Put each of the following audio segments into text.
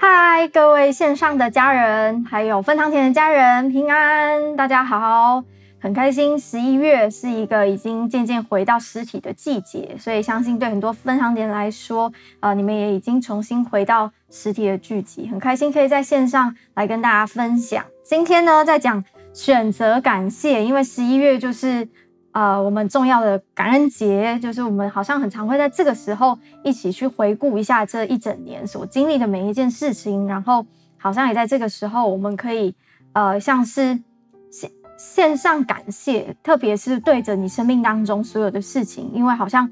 嗨，各位线上的家人，还有分堂前的家人，平安，大家好，很开心。十一月是一个已经渐渐回到实体的季节，所以相信对很多分堂前来说，呃，你们也已经重新回到实体的聚集，很开心可以在线上来跟大家分享。今天呢，在讲选择感谢，因为十一月就是。呃，我们重要的感恩节，就是我们好像很常会在这个时候一起去回顾一下这一整年所经历的每一件事情，然后好像也在这个时候，我们可以呃，像是线线上感谢，特别是对着你生命当中所有的事情，因为好像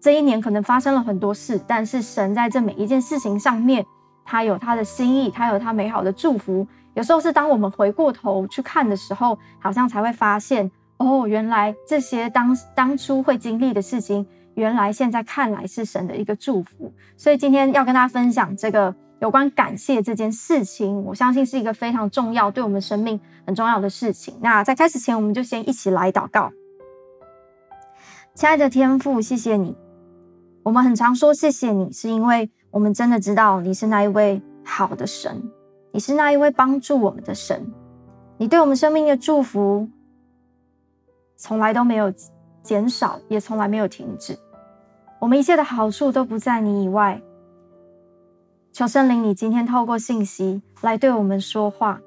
这一年可能发生了很多事，但是神在这每一件事情上面，他有他的心意，他有他美好的祝福。有时候是当我们回过头去看的时候，好像才会发现。哦，原来这些当当初会经历的事情，原来现在看来是神的一个祝福。所以今天要跟大家分享这个有关感谢这件事情，我相信是一个非常重要，对我们生命很重要的事情。那在开始前，我们就先一起来祷告。亲爱的天父，谢谢你。我们很常说谢谢你，是因为我们真的知道你是那一位好的神，你是那一位帮助我们的神，你对我们生命的祝福。从来都没有减少，也从来没有停止。我们一切的好处都不在你以外。求圣灵，你今天透过信息来对我们说话。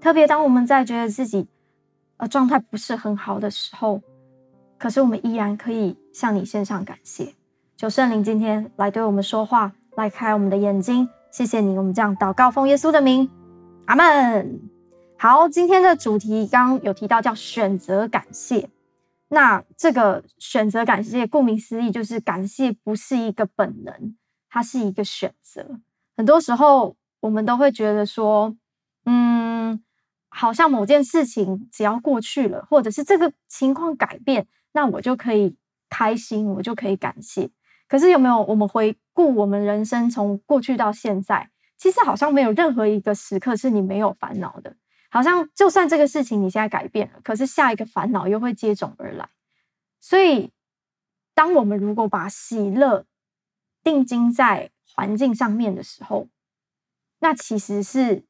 特别当我们在觉得自己呃状态不是很好的时候，可是我们依然可以向你献上感谢。求圣灵今天来对我们说话，来开我们的眼睛。谢谢你，我们这样祷告，奉耶稣的名，阿门。好，今天的主题刚刚有提到叫选择感谢。那这个选择感谢，顾名思义就是感谢不是一个本能，它是一个选择。很多时候我们都会觉得说，嗯，好像某件事情只要过去了，或者是这个情况改变，那我就可以开心，我就可以感谢。可是有没有我们回顾我们人生从过去到现在，其实好像没有任何一个时刻是你没有烦恼的。好像就算这个事情你现在改变了，可是下一个烦恼又会接踵而来。所以，当我们如果把喜乐定睛在环境上面的时候，那其实是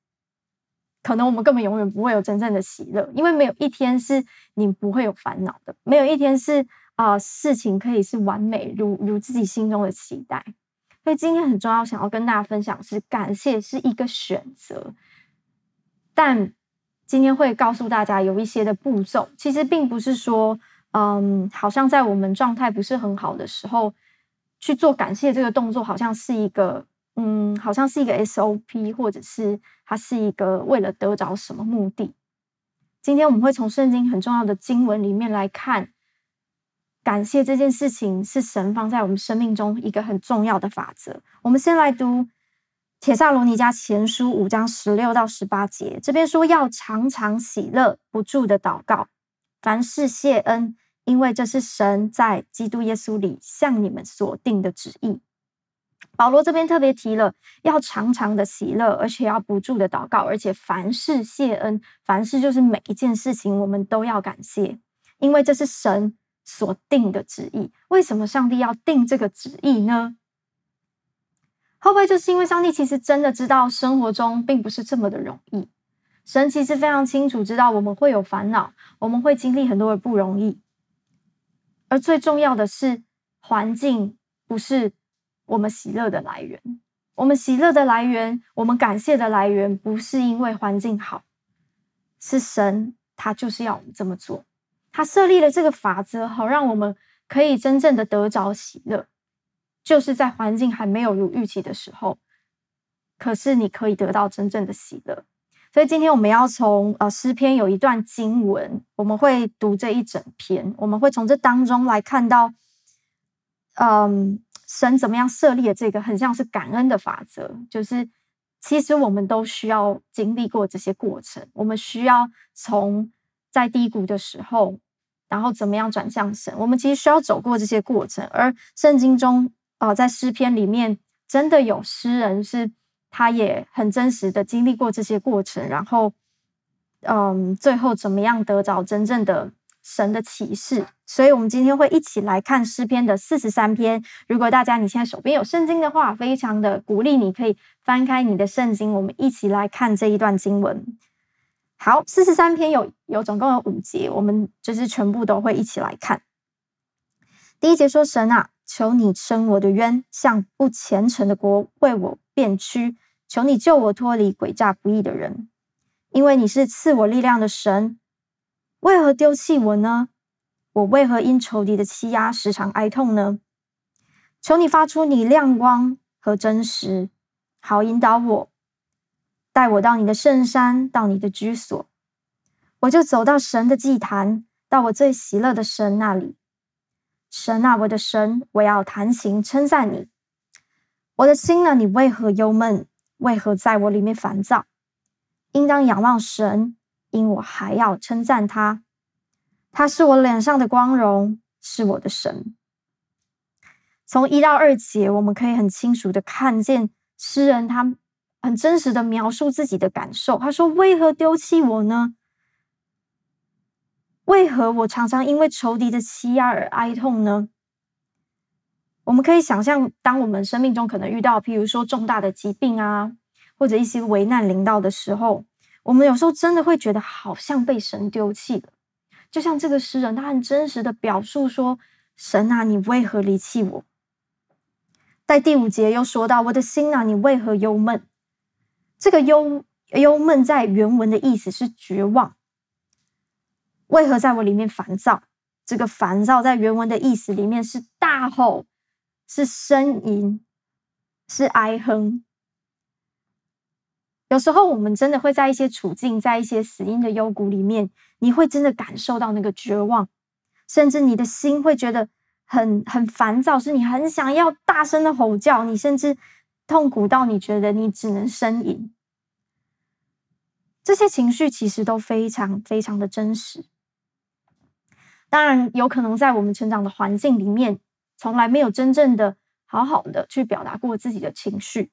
可能我们根本永远不会有真正的喜乐，因为没有一天是你不会有烦恼的，没有一天是啊、事情可以是完美如如自己心中的期待。所以今天很重要，想要跟大家分享是感谢是一个选择，但。今天会告诉大家有一些的步骤，其实并不是说，嗯，好像在我们状态不是很好的时候去做感谢这个动作，好像是一个，嗯，好像是一个 SOP，或者是它是一个为了得着什么目的。今天我们会从圣经很重要的经文里面来看，感谢这件事情是神放在我们生命中一个很重要的法则。我们先来读。铁撒罗尼迦前书五章十六到十八节，这边说要常常喜乐，不住的祷告，凡事谢恩，因为这是神在基督耶稣里向你们所定的旨意。保罗这边特别提了，要常常的喜乐，而且要不住的祷告，而且凡事谢恩，凡事就是每一件事情我们都要感谢，因为这是神所定的旨意。为什么上帝要定这个旨意呢？会不会就是因为上帝其实真的知道生活中并不是这么的容易？神其实非常清楚知道我们会有烦恼，我们会经历很多的不容易。而最重要的是，环境不是我们喜乐的来源。我们喜乐的来源，我们感谢的来源，不是因为环境好，是神他就是要我们这么做。他设立了这个法则，好让我们可以真正的得着喜乐。就是在环境还没有如预期的时候，可是你可以得到真正的喜乐。所以今天我们要从呃诗篇有一段经文，我们会读这一整篇，我们会从这当中来看到，嗯，神怎么样设立的这个很像是感恩的法则，就是其实我们都需要经历过这些过程，我们需要从在低谷的时候，然后怎么样转向神，我们其实需要走过这些过程，而圣经中。哦、在诗篇里面，真的有诗人是，他也很真实的经历过这些过程，然后，嗯，最后怎么样得着真正的神的启示，所以我们今天会一起来看诗篇的四十三篇。如果大家你现在手边有圣经的话，非常的鼓励你可以翻开你的圣经，我们一起来看这一段经文。好，四十三篇有有总共有五节，我们就是全部都会一起来看。第一节说：“神啊，求你伸我的冤，向不虔诚的国为我辩屈，求你救我脱离诡诈不义的人，因为你是赐我力量的神。”为何丢弃我呢？我为何因仇敌的欺压时常哀痛呢？求你发出你亮光和真实，好引导我，带我到你的圣山，到你的居所，我就走到神的祭坛，到我最喜乐的神那里。神啊，我的神，我要弹琴称赞你。我的心呢？你为何忧闷？为何在我里面烦躁？应当仰望神。因我还要称赞他，他是我脸上的光荣，是我的神。从一到二节，我们可以很清楚的看见诗人他很真实的描述自己的感受。他说：“为何丢弃我呢？为何我常常因为仇敌的欺压而哀痛呢？”我们可以想象，当我们生命中可能遇到，譬如说重大的疾病啊，或者一些危难临到的时候。我们有时候真的会觉得好像被神丢弃了，就像这个诗人，他很真实的表述说：“神啊，你为何离弃我？”在第五节又说到：“我的心啊，你为何忧闷？”这个忧忧闷在原文的意思是绝望。为何在我里面烦躁？这个烦躁在原文的意思里面是大吼，是呻吟，是哀哼。有时候我们真的会在一些处境，在一些死因的幽谷里面，你会真的感受到那个绝望，甚至你的心会觉得很很烦躁，是你很想要大声的吼叫，你甚至痛苦到你觉得你只能呻吟。这些情绪其实都非常非常的真实。当然，有可能在我们成长的环境里面，从来没有真正的好好的去表达过自己的情绪。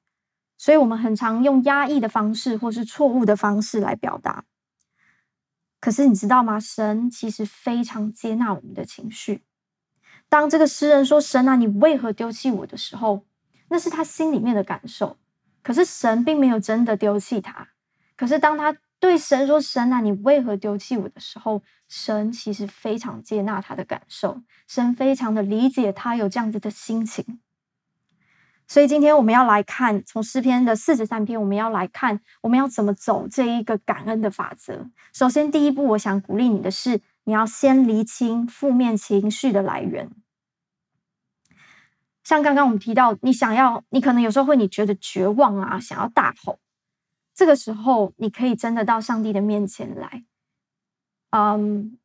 所以，我们很常用压抑的方式，或是错误的方式来表达。可是，你知道吗？神其实非常接纳我们的情绪。当这个诗人说：“神啊，你为何丢弃我的时候”，那是他心里面的感受。可是，神并没有真的丢弃他。可是，当他对神说：“神啊，你为何丢弃我的时候”，神其实非常接纳他的感受。神非常的理解他有这样子的心情。所以今天我们要来看从诗篇的四十三篇，我们要来看我们要怎么走这一个感恩的法则。首先，第一步，我想鼓励你的是，你要先厘清负面情绪的来源。像刚刚我们提到，你想要，你可能有时候会你觉得绝望啊，想要大吼，这个时候你可以真的到上帝的面前来，嗯，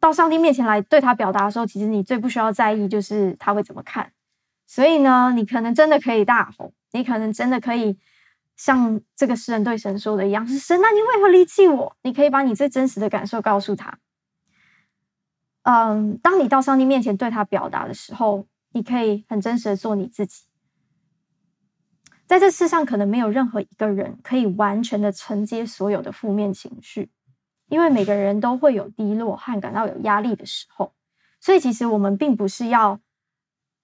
到上帝面前来对他表达的时候，其实你最不需要在意就是他会怎么看。所以呢，你可能真的可以大吼，你可能真的可以像这个诗人对神说的一样：“是神，那你为何离弃我？”你可以把你最真实的感受告诉他。嗯，当你到上帝面前对他表达的时候，你可以很真实的做你自己。在这世上，可能没有任何一个人可以完全的承接所有的负面情绪，因为每个人都会有低落和感到有压力的时候。所以，其实我们并不是要。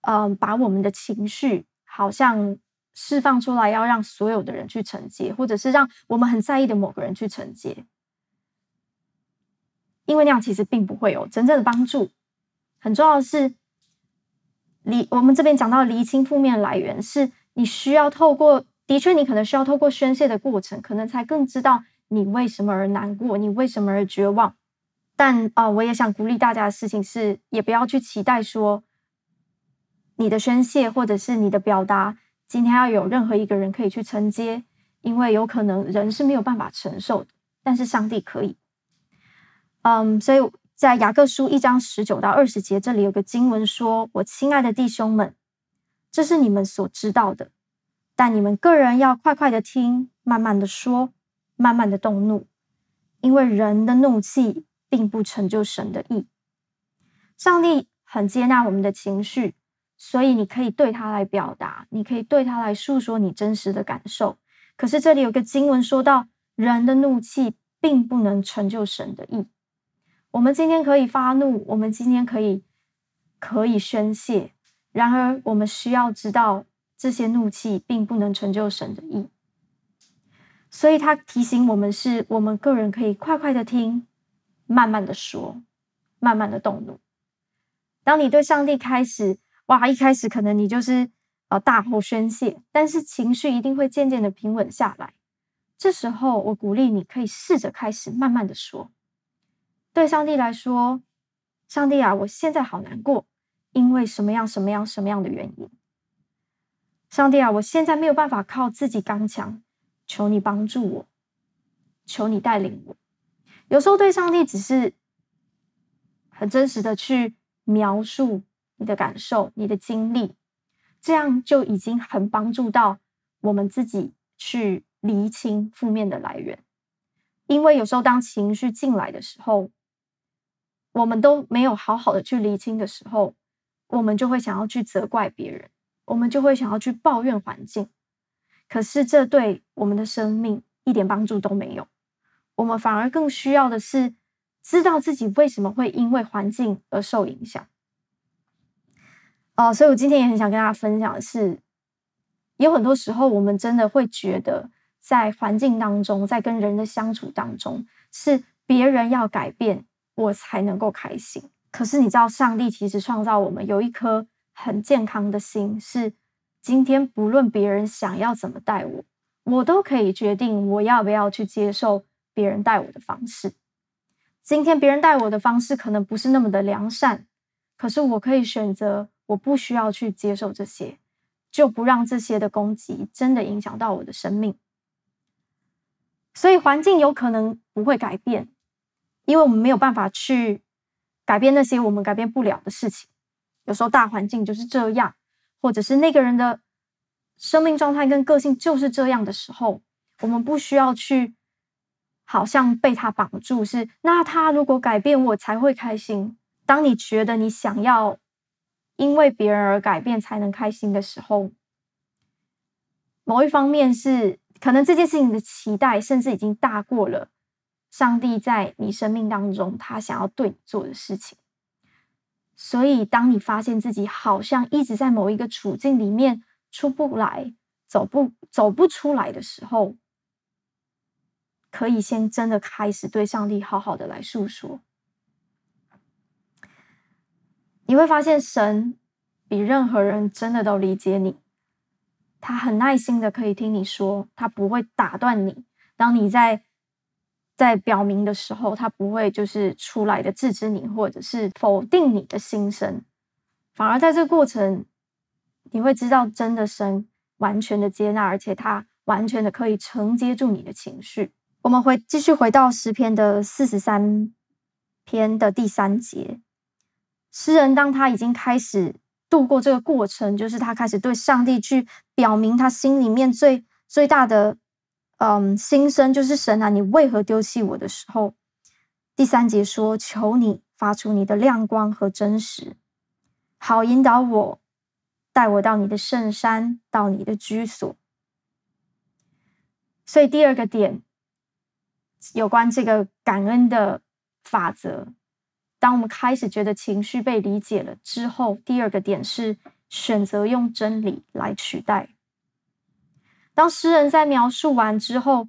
嗯，把我们的情绪好像释放出来，要让所有的人去承接，或者是让我们很在意的某个人去承接，因为那样其实并不会有真正的帮助。很重要的是，离我们这边讲到厘清负面来源，是你需要透过，的确，你可能需要透过宣泄的过程，可能才更知道你为什么而难过，你为什么而绝望。但啊、呃，我也想鼓励大家的事情是，也不要去期待说。你的宣泄或者是你的表达，今天要有任何一个人可以去承接，因为有可能人是没有办法承受的，但是上帝可以。嗯，所以在雅各书一章十九到二十节，这里有个经文说：“我亲爱的弟兄们，这是你们所知道的，但你们个人要快快的听，慢慢的说，慢慢的动怒，因为人的怒气并不成就神的意。上帝很接纳我们的情绪。”所以你可以对他来表达，你可以对他来诉说你真实的感受。可是这里有个经文说到，人的怒气并不能成就神的意。我们今天可以发怒，我们今天可以可以宣泄。然而，我们需要知道，这些怒气并不能成就神的意。所以，他提醒我们是：我们个人可以快快的听，慢慢的说，慢慢的动怒。当你对上帝开始哇，一开始可能你就是呃大吼宣泄，但是情绪一定会渐渐的平稳下来。这时候，我鼓励你可以试着开始慢慢的说。对上帝来说，上帝啊，我现在好难过，因为什么样什么样什么样的原因？上帝啊，我现在没有办法靠自己刚强，求你帮助我，求你带领我。有时候对上帝只是很真实的去描述你的感受、你的经历，这样就已经很帮助到我们自己去厘清负面的来源。因为有时候当情绪进来的时候，我们都没有好好的去厘清的时候，我们就会想要去责怪别人，我们就会想要去抱怨环境。可是这对我们的生命一点帮助都没有。我们反而更需要的是知道自己为什么会因为环境而受影响。哦，所以我今天也很想跟大家分享的是，有很多时候我们真的会觉得，在环境当中，在跟人的相处当中，是别人要改变。我才能够开心。可是你知道，上帝其实创造我们有一颗很健康的心，是今天不论别人想要怎么待我，我都可以决定我要不要去接受别人待我的方式。今天别人待我的方式可能不是那么的良善，可是我可以选择，我不需要去接受这些，就不让这些的攻击真的影响到我的生命。所以环境有可能不会改变。因为我们没有办法去改变那些我们改变不了的事情，有时候大环境就是这样，或者是那个人的生命状态跟个性就是这样的时候，我们不需要去好像被他绑住，是那他如果改变我才会开心。当你觉得你想要因为别人而改变才能开心的时候，某一方面是可能这件事情的期待甚至已经大过了。上帝在你生命当中，他想要对你做的事情。所以，当你发现自己好像一直在某一个处境里面出不来、走不走不出来的时候，可以先真的开始对上帝好好的来诉说。你会发现，神比任何人真的都理解你，他很耐心的可以听你说，他不会打断你。当你在在表明的时候，他不会就是出来的制止你，或者是否定你的心声，反而在这个过程，你会知道真的神完全的接纳，而且他完全的可以承接住你的情绪。我们回继续回到诗篇的四十三篇的第三节，诗人当他已经开始度过这个过程，就是他开始对上帝去表明他心里面最最大的。嗯，心声就是神啊，你为何丢弃我的时候？第三节说：“求你发出你的亮光和真实，好引导我，带我到你的圣山，到你的居所。”所以第二个点，有关这个感恩的法则，当我们开始觉得情绪被理解了之后，第二个点是选择用真理来取代。当诗人在描述完之后，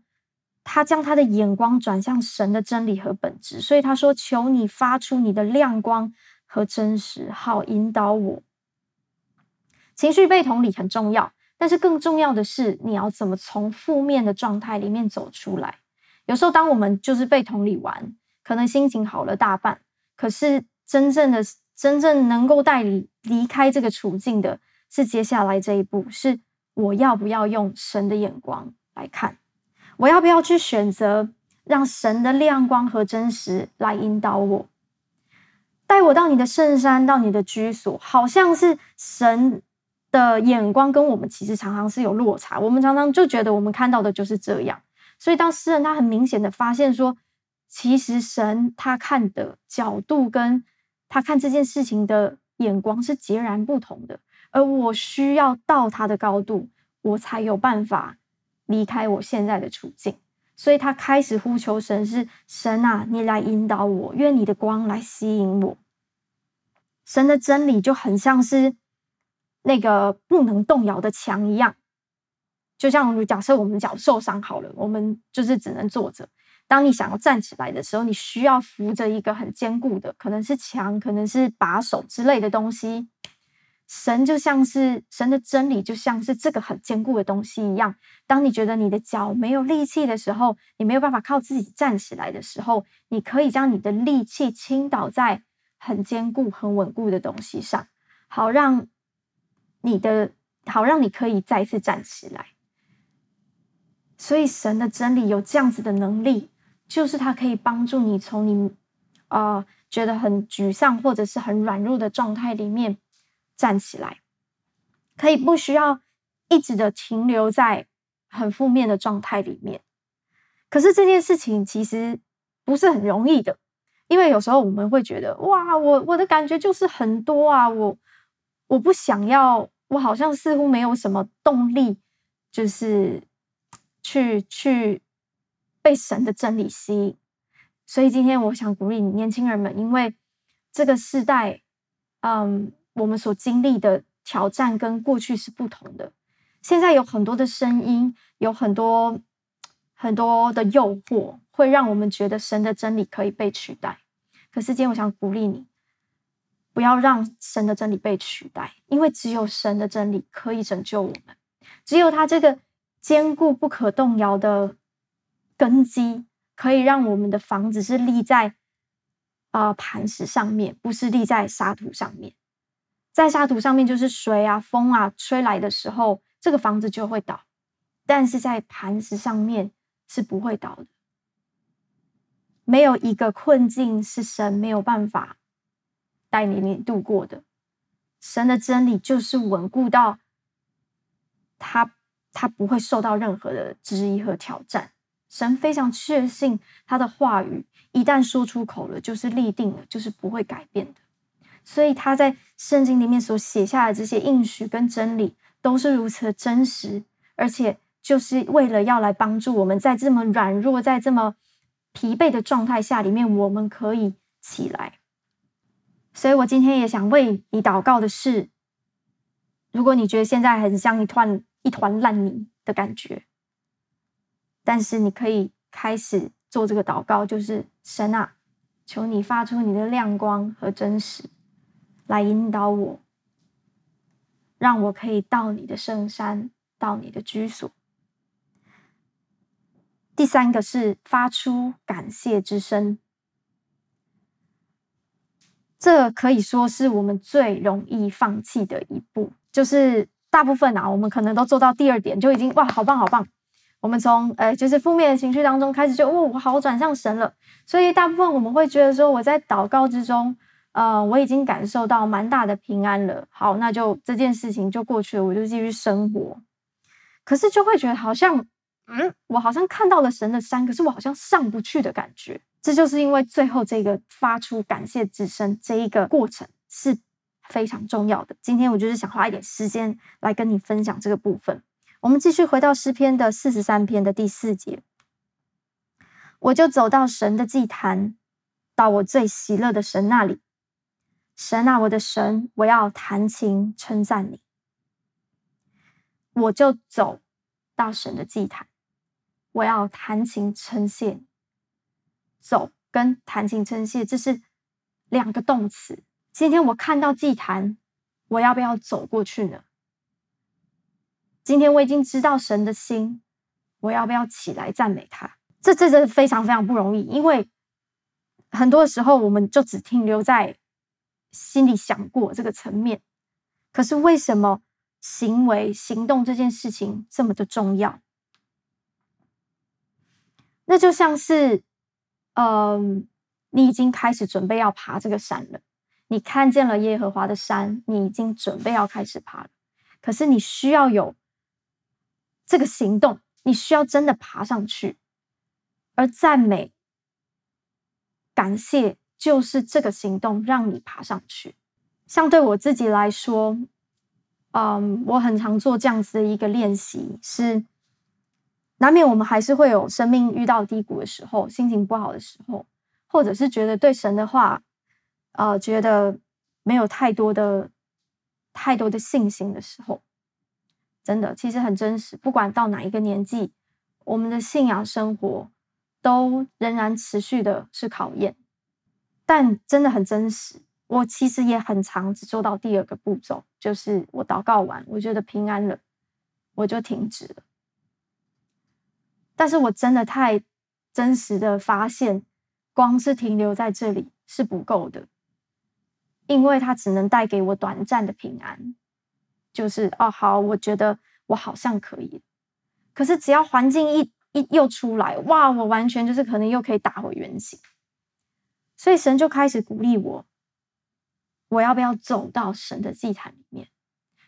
他将他的眼光转向神的真理和本质，所以他说：“求你发出你的亮光和真实，好引导我。”情绪被同理很重要，但是更重要的是，你要怎么从负面的状态里面走出来。有时候，当我们就是被同理完，可能心情好了大半，可是真正的、真正能够带你离开这个处境的，是接下来这一步，是。我要不要用神的眼光来看？我要不要去选择让神的亮光和真实来引导我，带我到你的圣山，到你的居所？好像是神的眼光跟我们其实常常是有落差，我们常常就觉得我们看到的就是这样。所以当诗人他很明显的发现说，其实神他看的角度跟他看这件事情的眼光是截然不同的。而我需要到他的高度，我才有办法离开我现在的处境。所以他开始呼求神是神啊，你来引导我，愿你的光来吸引我。神的真理就很像是那个不能动摇的墙一样，就像假设我们脚受伤好了，我们就是只能坐着。当你想要站起来的时候，你需要扶着一个很坚固的，可能是墙，可能是把手之类的东西。神就像是神的真理，就像是这个很坚固的东西一样。当你觉得你的脚没有力气的时候，你没有办法靠自己站起来的时候，你可以将你的力气倾倒在很坚固、很稳固的东西上，好让你的，好让你可以再次站起来。所以神的真理有这样子的能力，就是它可以帮助你从你啊、呃、觉得很沮丧或者是很软弱的状态里面。站起来，可以不需要一直的停留在很负面的状态里面。可是这件事情其实不是很容易的，因为有时候我们会觉得，哇，我我的感觉就是很多啊，我我不想要，我好像似乎没有什么动力，就是去去被神的真理吸引。所以今天我想鼓励年轻人们，因为这个时代，嗯。我们所经历的挑战跟过去是不同的。现在有很多的声音，有很多很多的诱惑，会让我们觉得神的真理可以被取代。可是今天我想鼓励你，不要让神的真理被取代，因为只有神的真理可以拯救我们。只有他这个坚固不可动摇的根基，可以让我们的房子是立在啊磐石上面，不是立在沙土上面。在沙土上面，就是水啊、风啊吹来的时候，这个房子就会倒；但是在磐石上面是不会倒的。没有一个困境是神没有办法带你你度过的。神的真理就是稳固到他，他不会受到任何的质疑和挑战。神非常确信他的话语一旦说出口了，就是立定了，就是不会改变的。所以他在圣经里面所写下的这些应许跟真理，都是如此的真实，而且就是为了要来帮助我们在这么软弱、在这么疲惫的状态下里面，我们可以起来。所以我今天也想为你祷告的是，如果你觉得现在很像一团一团烂泥的感觉，但是你可以开始做这个祷告，就是神啊，求你发出你的亮光和真实。来引导我，让我可以到你的圣山，到你的居所。第三个是发出感谢之声，这可以说是我们最容易放弃的一步。就是大部分啊，我们可能都做到第二点，就已经哇，好棒好棒！我们从呃，就是负面的情绪当中开始就，就哦，我好转向神了。所以大部分我们会觉得说，我在祷告之中。呃，我已经感受到蛮大的平安了。好，那就这件事情就过去了，我就继续生活。可是就会觉得好像，嗯，我好像看到了神的山，可是我好像上不去的感觉。这就是因为最后这个发出感谢之声这一个过程是非常重要的。今天我就是想花一点时间来跟你分享这个部分。我们继续回到诗篇的四十三篇的第四节，我就走到神的祭坛，到我最喜乐的神那里。神啊，我的神，我要弹琴称赞你。我就走到神的祭坛，我要弹琴称谢。走跟弹琴称谢，这是两个动词。今天我看到祭坛，我要不要走过去呢？今天我已经知道神的心，我要不要起来赞美他？这这真的非常非常不容易，因为很多时候我们就只停留在。心里想过这个层面，可是为什么行为行动这件事情这么的重要？那就像是，嗯、你已经开始准备要爬这个山了，你看见了耶和华的山，你已经准备要开始爬了。可是你需要有这个行动，你需要真的爬上去，而赞美、感谢。就是这个行动让你爬上去。像对我自己来说，嗯，我很常做这样子的一个练习，是难免我们还是会有生命遇到低谷的时候，心情不好的时候，或者是觉得对神的话，呃，觉得没有太多的太多的信心的时候，真的其实很真实。不管到哪一个年纪，我们的信仰生活都仍然持续的是考验，但真的很真实。我其实也很常只做到第二个步骤，就是我祷告完，我觉得平安了，我就停止了。但是我真的太真实的发现，光是停留在这里是不够的，因为它只能带给我短暂的平安，就是哦好，我觉得我好像可以，可是只要环境一一又出来，哇，我完全就是可能又可以打回原形，所以神就开始鼓励我，我要不要走到神的祭坛里面？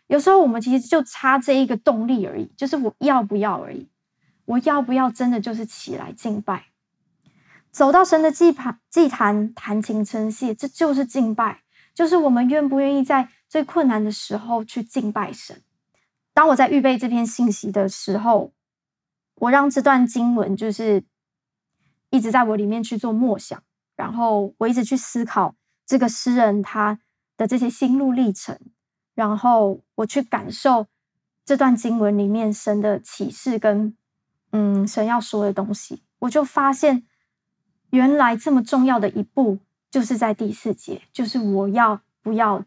有时候我们其实就差这一个动力而已，就是我要不要而已。我要不要真的就是起来敬拜，走到神的祭坛，祭坛弹琴称谢，这就是敬拜，就是我们愿不愿意在最困难的时候去敬拜神。当我在预备这篇信息的时候，我让这段经文就是一直在我里面去做默想，然后我一直去思考这个诗人他的这些心路历程，然后我去感受这段经文里面神的启示跟。嗯，神要说的东西，我就发现，原来这么重要的一步，就是在第四节，就是我要不要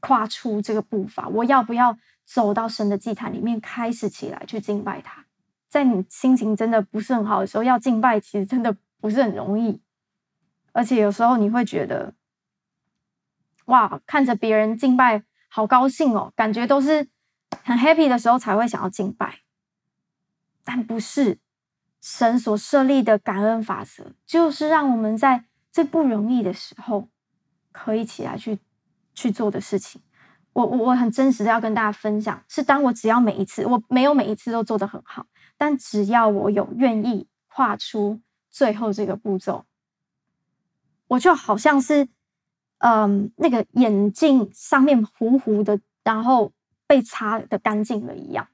跨出这个步伐，我要不要走到神的祭坛里面，开始起来去敬拜他。在你心情真的不是很好的时候，要敬拜，其实真的不是很容易，而且有时候你会觉得，哇，看着别人敬拜，好高兴哦，感觉都是很 happy 的时候才会想要敬拜。但不是神所设立的感恩法则，就是让我们在最不容易的时候，可以起来去去做的事情。我我我很真实的要跟大家分享，是当我只要每一次，我没有每一次都做得很好，但只要我有愿意跨出最后这个步骤，我就好像是嗯那个眼镜上面糊糊的，然后被擦的干净了一样，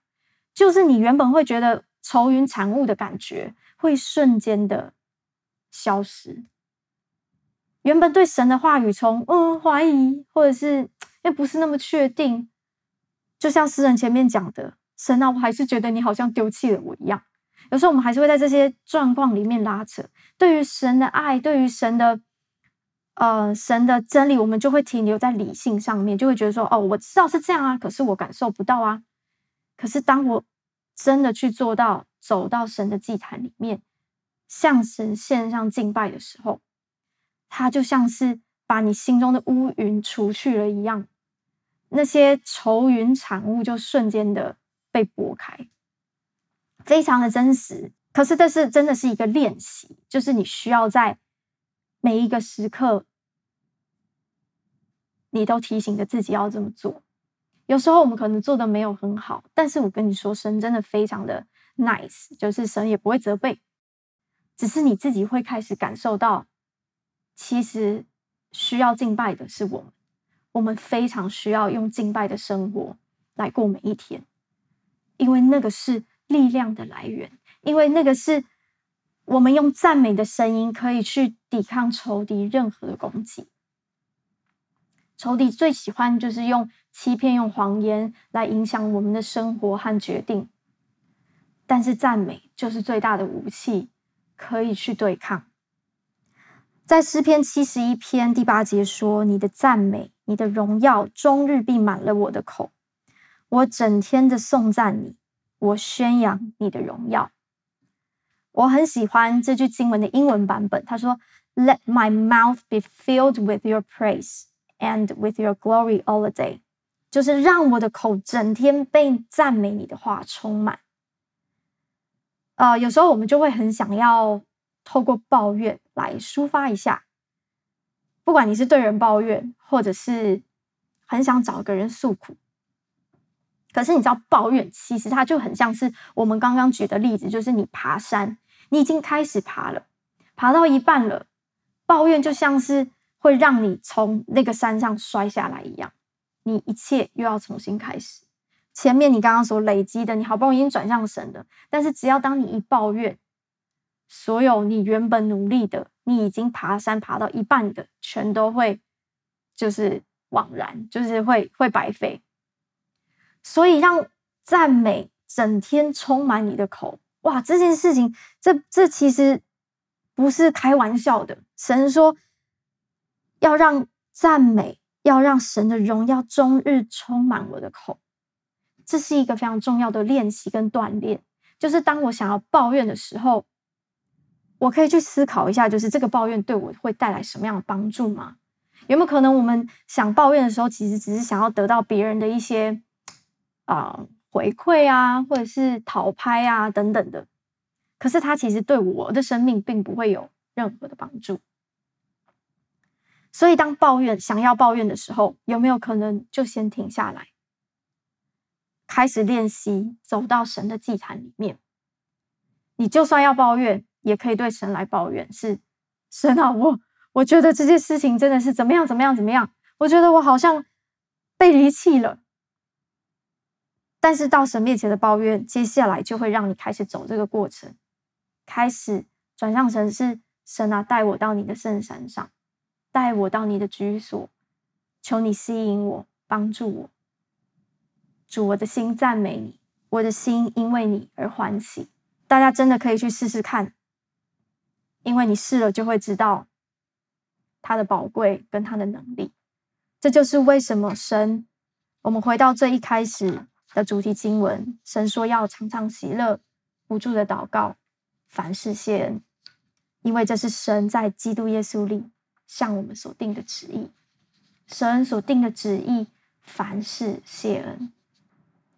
就是你原本会觉得。愁云惨雾的感觉会瞬间的消失。原本对神的话语从嗯怀疑，或者是又不是那么确定，就像诗人前面讲的，神啊，我还是觉得你好像丢弃了我一样。有时候我们还是会在这些状况里面拉扯。对于神的爱，对于神的呃神的真理，我们就会停留在理性上面，就会觉得说哦，我知道是这样啊，可是我感受不到啊。可是当我真的去做到，走到神的祭坛里面，向神献上敬拜的时候，他就像是把你心中的乌云除去了一样，那些愁云惨雾就瞬间的被拨开，非常的真实。可是这是真的是一个练习，就是你需要在每一个时刻，你都提醒着自己要这么做。有时候我们可能做的没有很好，但是我跟你说，神真的非常的 nice，就是神也不会责备，只是你自己会开始感受到，其实需要敬拜的是我们，我们非常需要用敬拜的生活来过每一天，因为那个是力量的来源，因为那个是我们用赞美的声音可以去抵抗仇敌任何的攻击。仇敌最喜欢就是用欺骗、用谎言来影响我们的生活和决定，但是赞美就是最大的武器，可以去对抗。在诗篇七十一篇第八节说：“你的赞美，你的荣耀，终日必满了我的口。我整天的颂赞你，我宣扬你的荣耀。”我很喜欢这句经文的英文版本，他说：“Let my mouth be filled with your praise。” And with your glory all day，就是让我的口整天被赞美你的话充满。呃，有时候我们就会很想要透过抱怨来抒发一下，不管你是对人抱怨，或者是很想找个人诉苦。可是你知道，抱怨其实它就很像是我们刚刚举的例子，就是你爬山，你已经开始爬了，爬到一半了，抱怨就像是。会让你从那个山上摔下来一样，你一切又要重新开始。前面你刚刚所累积的，你好不容易已经转向神的，但是只要当你一抱怨，所有你原本努力的，你已经爬山爬到一半的，全都会就是枉然，就是会会白费。所以让赞美整天充满你的口，哇，这件事情，这这其实不是开玩笑的。神说要让赞美，要让神的荣耀终日充满我的口，这是一个非常重要的练习跟锻炼。就是当我想要抱怨的时候，我可以去思考一下，就是这个抱怨对我会带来什么样的帮助吗？有没有可能我们想抱怨的时候，其实只是想要得到别人的一些啊、回馈啊，或者是讨拍啊等等的？可是它其实对我的生命并不会有任何的帮助。所以当抱怨想要抱怨的时候，有没有可能就先停下来，开始练习走到神的祭坛里面？你就算要抱怨。也可以对神来抱怨，是神啊，我我觉得这件事情真的是怎么样怎么样怎么样，我觉得我好像被离弃了。但是到神面前的抱怨，接下来就会让你开始走这个过程，开始转向神，是神啊，带我到你的圣山上，带我到你的居所，求你吸引我，帮助我。主，我的心赞美你，我的心因为你而欢喜。大家真的可以去试试看。因为你试了，就会知道他的宝贵跟他的能力。这就是为什么神，我们回到最一开始的主题经文，神说要常常喜乐，不住的祷告，凡事谢恩，因为这是神在基督耶稣里向我们所定的旨意。神所定的旨意，凡事谢恩。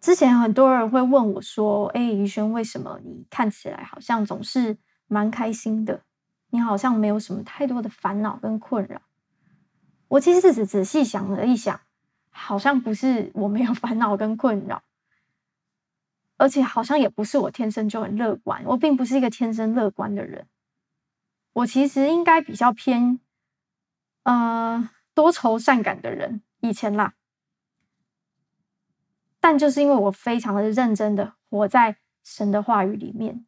之前很多人会问我说：“哎，怡萱，为什么你看起来好像总是蛮开心的？”你好像没有什么太多的烦恼跟困扰。我其实仔仔细想了一想，好像不是我没有 烦恼跟困扰，而且好像也不是我天生就很乐观。我并不是一个天生乐观的人，我其实应该比较偏，呃，多愁善感的人。以前啦，但就是因为我非常的认真的活在神的话语里面。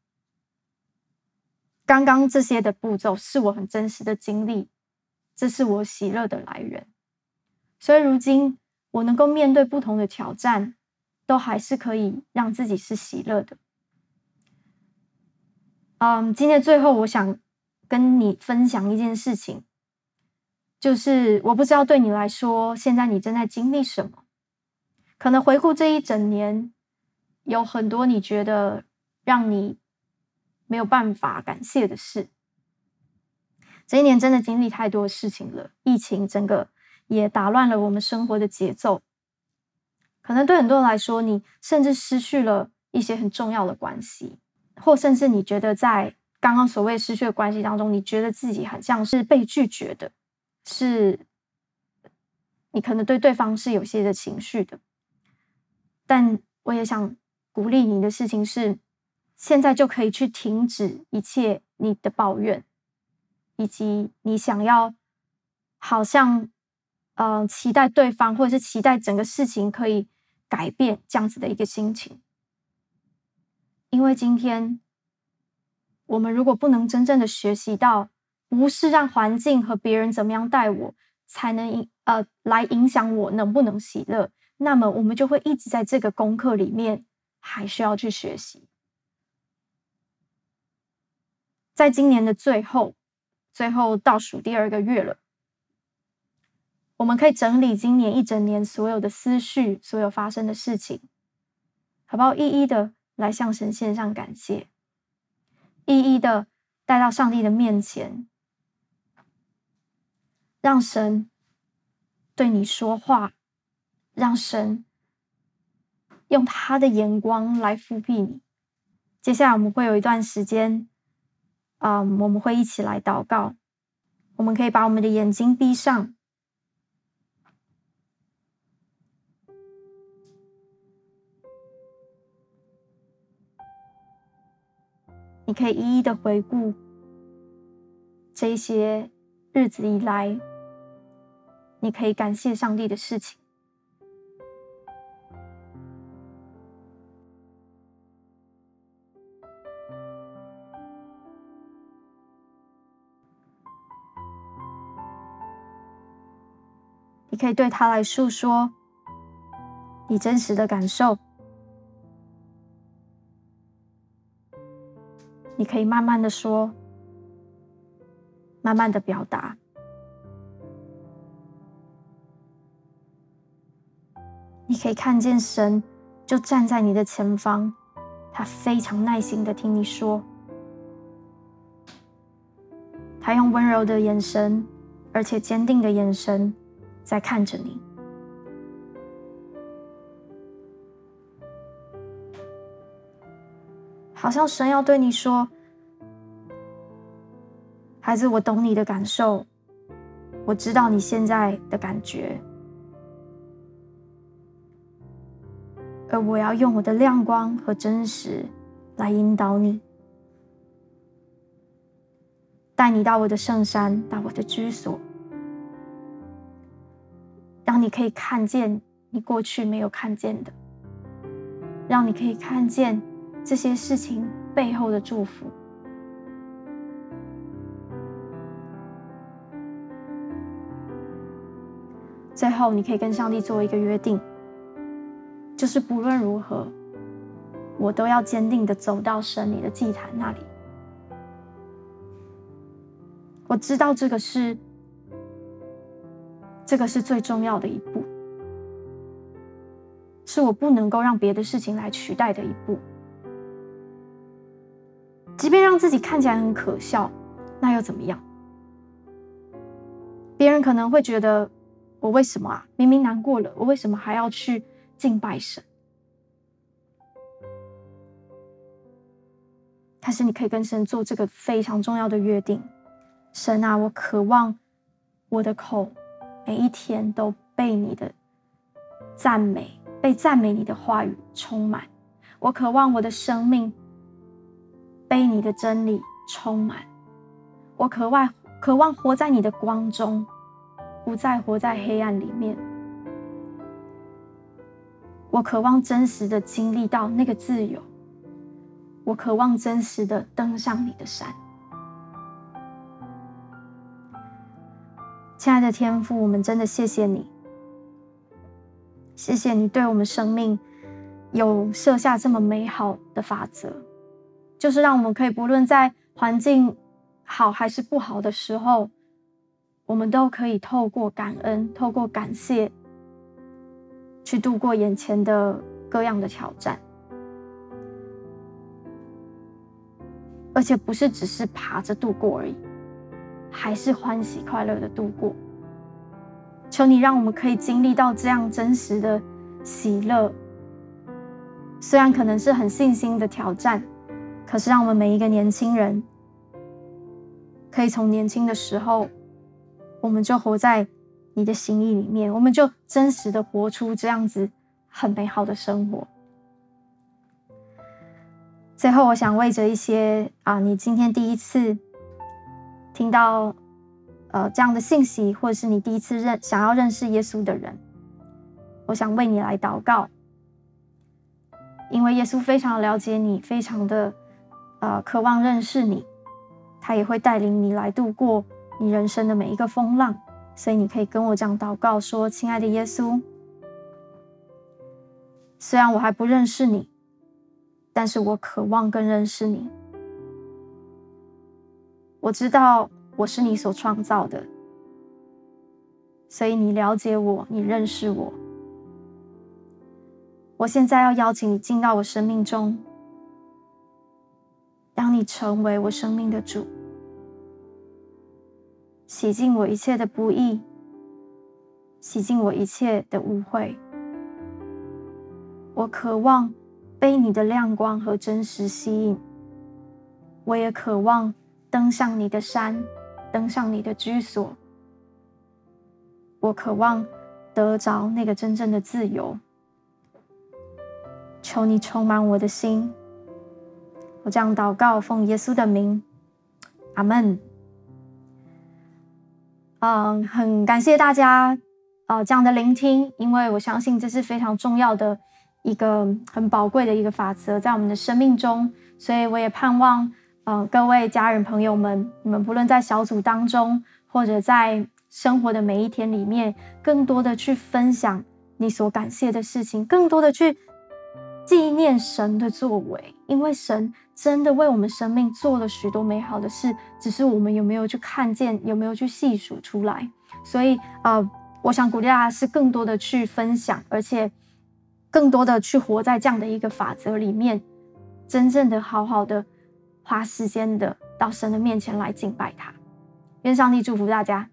刚刚这些的步骤是我很真实的经历，这是我喜乐的来源。所以如今我能够面对不同的挑战，都还是可以让自己是喜乐的。嗯，今天最后我想跟你分享一件事情，就是我不知道对你来说，现在你正在经历什么？可能回顾这一整年，有很多你觉得让你。没有办法感谢的事，这一年真的经历太多事情了。疫情整个也打乱了我们生活的节奏。可能对很多人来说，你甚至失去了一些很重要的关系，或甚至你觉得在刚刚所谓失去的关系当中，你觉得自己很像是被拒绝的，是你可能对对方是有些的情绪的。但我也想鼓励你的事情是。现在就可以去停止一切你的抱怨，以及你想要好像嗯、期待对方或者是期待整个事情可以改变这样子的一个心情。因为今天我们如果不能真正的学习到，不是让环境和别人怎么样待我才能影呃来影响我能不能喜乐，那么我们就会一直在这个功课里面还需要去学习。在今年的最后，最后倒数第二个月了，我们可以整理今年一整年所有的思绪，所有发生的事情，好不好？一一的来向神献上感谢，一一的带到上帝的面前，让神对你说话，让神用他的眼光来覆庇你。接下来我们会有一段时间。啊我们会一起来祷告。我们可以把我们的眼睛闭上。你可以一一的回顾这些日子以来你可以感谢上帝的事情。你可以对他来诉说你真实的感受。你可以慢慢的说，慢慢的表达。你可以看见神就站在你的前方，他非常耐心的听你说，他用温柔的眼神，而且坚定的眼神在看着你，好像神要对你说：“孩子，我懂你的感受，我知道你现在的感觉。”而我要用我的亮光和真实来引导你，带你到我的圣山，到我的居所，让你可以看见你过去没有看见的，让你可以看见这些事情背后的祝福。最后，你可以跟上帝做一个约定。就是不论如何，我都要坚定的走到神你的祭坛那里。我知道这个是，这个是最重要的一步，是我不能够让别的事情来取代的一步。即便让自己看起来很可笑，那又怎么样？别人可能会觉得，我为什么啊？明明难过了，我为什么还要去？敬拜神，但是你可以跟神做这个非常重要的约定。神啊，我渴望我的口每一天都被你的赞美、被赞美你的话语充满。我渴望我的生命被你的真理充满。我渴望渴望活在你的光中，不再活在黑暗里面。我渴望真实的经历到那个自由，我渴望真实的登上你的山。亲爱的天父，我们真的谢谢你，谢谢你对我们生命有设下这么美好的法则，就是让我们可以不论在环境好还是不好的时候，我们都可以透过感恩，透过感谢。去度过眼前的各样的挑战，而且不是只是爬着度过而已，还是欢喜快乐的度过。求你让我们可以经历到这样真实的喜乐，虽然可能是很信心的挑战，可是让我们每一个年轻人，可以从年轻的时候，我们就活在。你的心意里面，我们就真实的活出这样子很美好的生活。最后，我想为着一些啊，你今天第一次听到呃这样的信息，或者是你第一次认想要认识耶稣的人，我想为你来祷告，因为耶稣非常了解你，非常的呃渴望认识你，他也会带领你来度过你人生的每一个风浪。所以你可以跟我这样祷告说：“亲爱的耶稣，虽然我还不认识你，但是我渴望更认识你。我知道我是你所创造的，所以你了解我，你认识我。我现在要邀请你进到我生命中，让你成为我生命的主。”洗净我一切的不义，洗净我一切的污秽。我渴望被你的亮光和真实吸引，我也渴望登上你的山，登上你的居所。我渴望得着那个真正的自由。求你充满我的心。我这样祷告，奉耶稣的名，阿门。嗯，很感谢大家啊、呃、这样的聆听，因为我相信这是非常重要的一个很宝贵的一个法则在我们的生命中，所以我也盼望，嗯、呃，各位家人朋友们，你们不论在小组当中，或者在生活的每一天里面，更多的去分享你所感谢的事情，更多的去纪念神的作为，因为神真的为我们生命做了许多美好的事，只是我们有没有去看见，有没有去细数出来。所以，呃，我想鼓励大家是更多的去分享，而且更多的去活在这样的一个法则里面，真正的好好的花时间的到神的面前来敬拜他。愿上帝祝福大家。